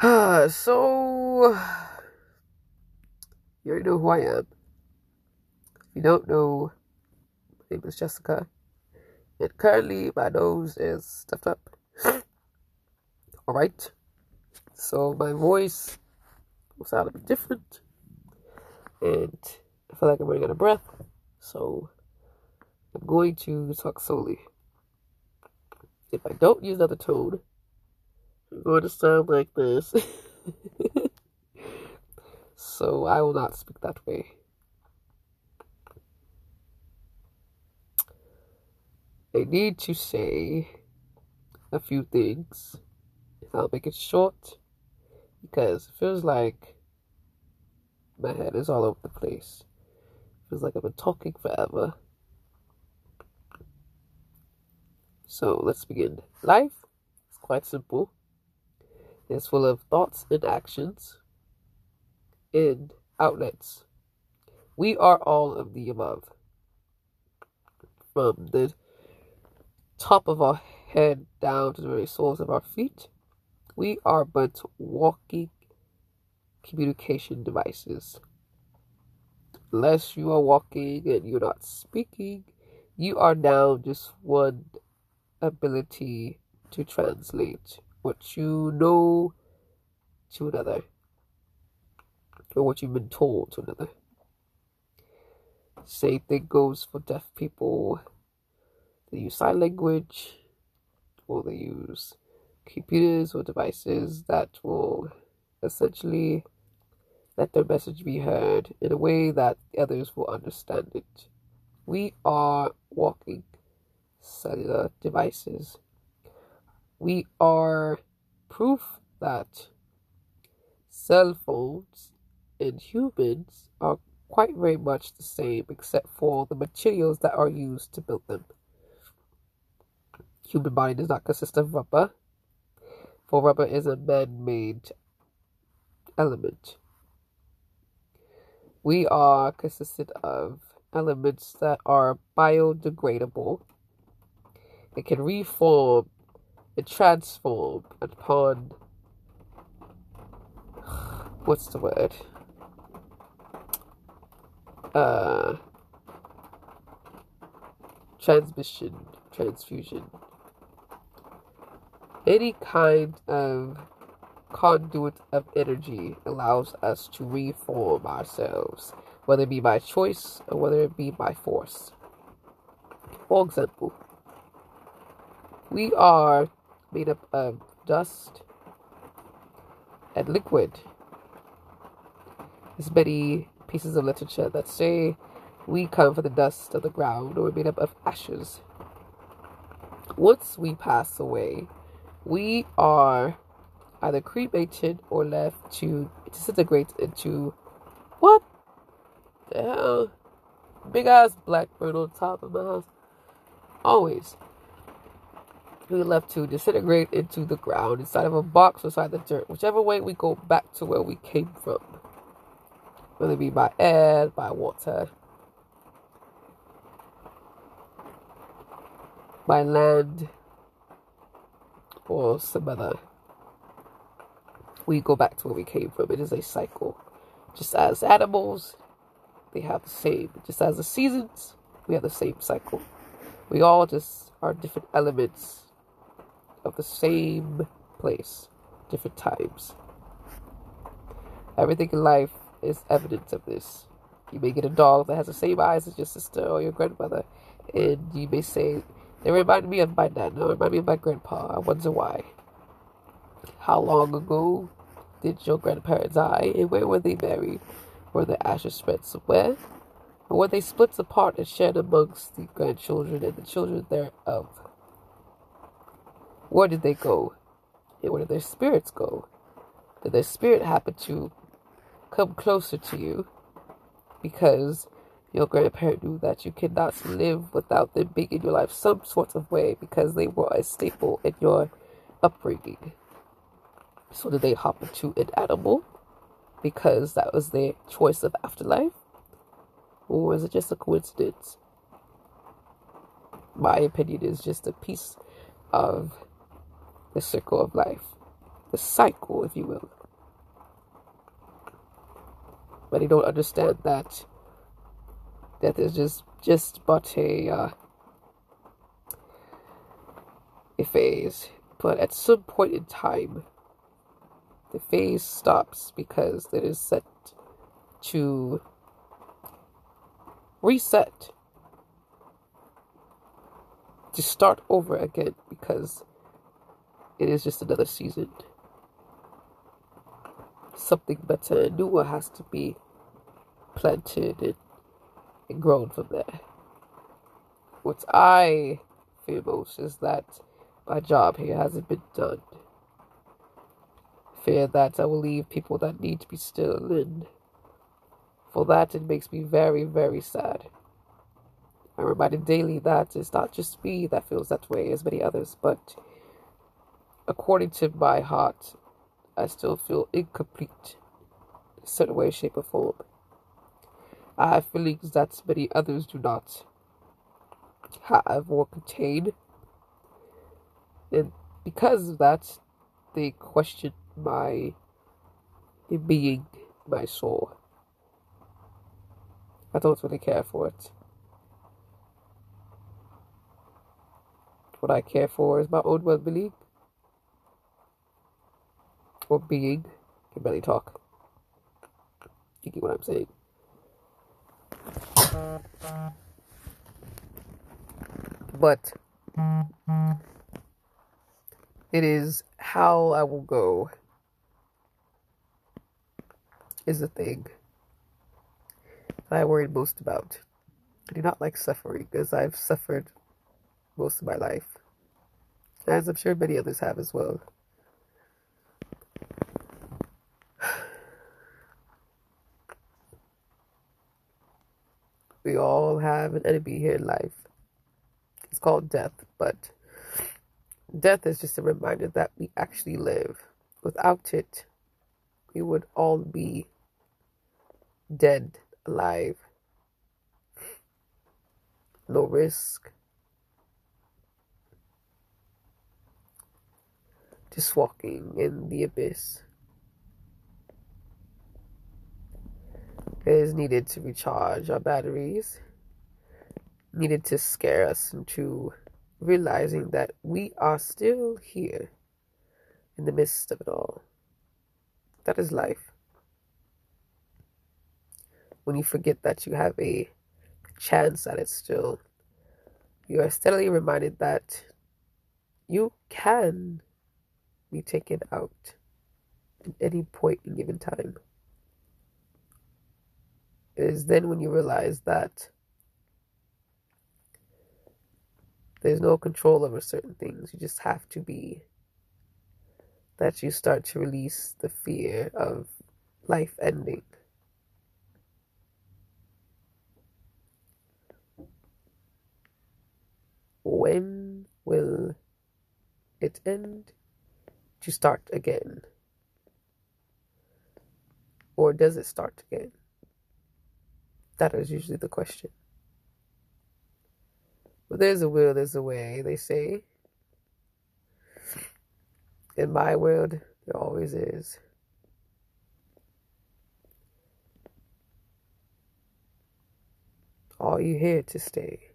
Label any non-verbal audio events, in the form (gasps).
(sighs) so, you already know who I am. If you don't know, my name is Jessica. And currently, my nose is stuffed up. (gasps) Alright? So, my voice will sound a bit different. And I feel like I'm running out of breath. So, I'm going to talk slowly. If I don't use another tone, going to sound like this. (laughs) so I will not speak that way. I need to say a few things. I'll make it short because it feels like my head is all over the place. It feels like I've been talking forever. So let's begin. Life is quite simple. It's full of thoughts and actions and outlets. We are all of the above. From the top of our head down to the very soles of our feet, we are but walking communication devices. Unless you are walking and you're not speaking, you are now just one ability to translate what you know to another, or what you've been told to another. Same thing goes for deaf people. They use sign language, or they use computers or devices that will essentially let their message be heard in a way that others will understand it. We are walking cellular devices. We are proof that cell phones and humans are quite very much the same, except for the materials that are used to build them. Human body does not consist of rubber, for rubber is a man-made element. We are consisted of elements that are biodegradable it can reform and transform upon what's the word? Uh transmission, transfusion. Any kind of conduit of energy allows us to reform ourselves, whether it be by choice or whether it be by force. For example, we are made up of dust and liquid. There's many pieces of literature that say we come from the dust of the ground or we're made up of ashes. Once we pass away, we are either cremated or left to disintegrate into what the hell? Big ass black bird on top of my house. Always we left to disintegrate into the ground inside of a box inside the dirt. Whichever way we go back to where we came from. Whether it be by air, by water, by land, or some other. We go back to where we came from. It is a cycle. Just as animals, they have the same. Just as the seasons, we have the same cycle. We all just are different elements of the same place, different times. Everything in life is evidence of this. You may get a dog that has the same eyes as your sister or your grandmother, and you may say, They remind me of my dad, no, remind me of my grandpa. I wonder why. How long ago did your grandparents die, and where were they buried? Were the ashes spread somewhere? Or were they split apart and shared amongst the grandchildren and the children thereof? Where did they go? Where did their spirits go? Did their spirit happen to come closer to you because your grandparent knew that you cannot live without them being in your life some sort of way because they were a staple in your upbringing. So did they hop into an animal because that was their choice of afterlife? Or was it just a coincidence? My opinion is just a piece of the circle of life. the cycle, if you will. But they don't understand that death is just just but a uh, a phase. But at some point in time, the phase stops because it is set to reset to start over again because it is just another season. Something better and newer has to be planted and, and grown from there. What I fear most is that my job here hasn't been done. Fear that I will leave people that need to be still, and for that it makes me very, very sad. I'm reminded daily that it's not just me that feels that way, as many others, but according to my heart, I still feel incomplete in a certain way, shape, or form. I have feelings that many others do not have or contain. And because of that, they question my being, my soul. I don't really care for it. What I care for is my own well being. Being. Can barely talk. You get what I'm saying. But it is how I will go is the thing that I worry most about. I do not like suffering because I've suffered most of my life, as I'm sure many others have as well. We all have an enemy here in life. It's called death, but death is just a reminder that we actually live. Without it, we would all be dead, alive. No risk, just walking in the abyss. Is needed to recharge our batteries, needed to scare us into realizing that we are still here in the midst of it all. That is life. When you forget that you have a chance at it still, you are steadily reminded that you can be taken out at any point in given time. Is then when you realize that there's no control over certain things. You just have to be. That you start to release the fear of life ending. When will it end? to start again? Or does it start again? That is usually the question. But there's a will, there's a way, they say. In my world, there always is. Are you here to stay?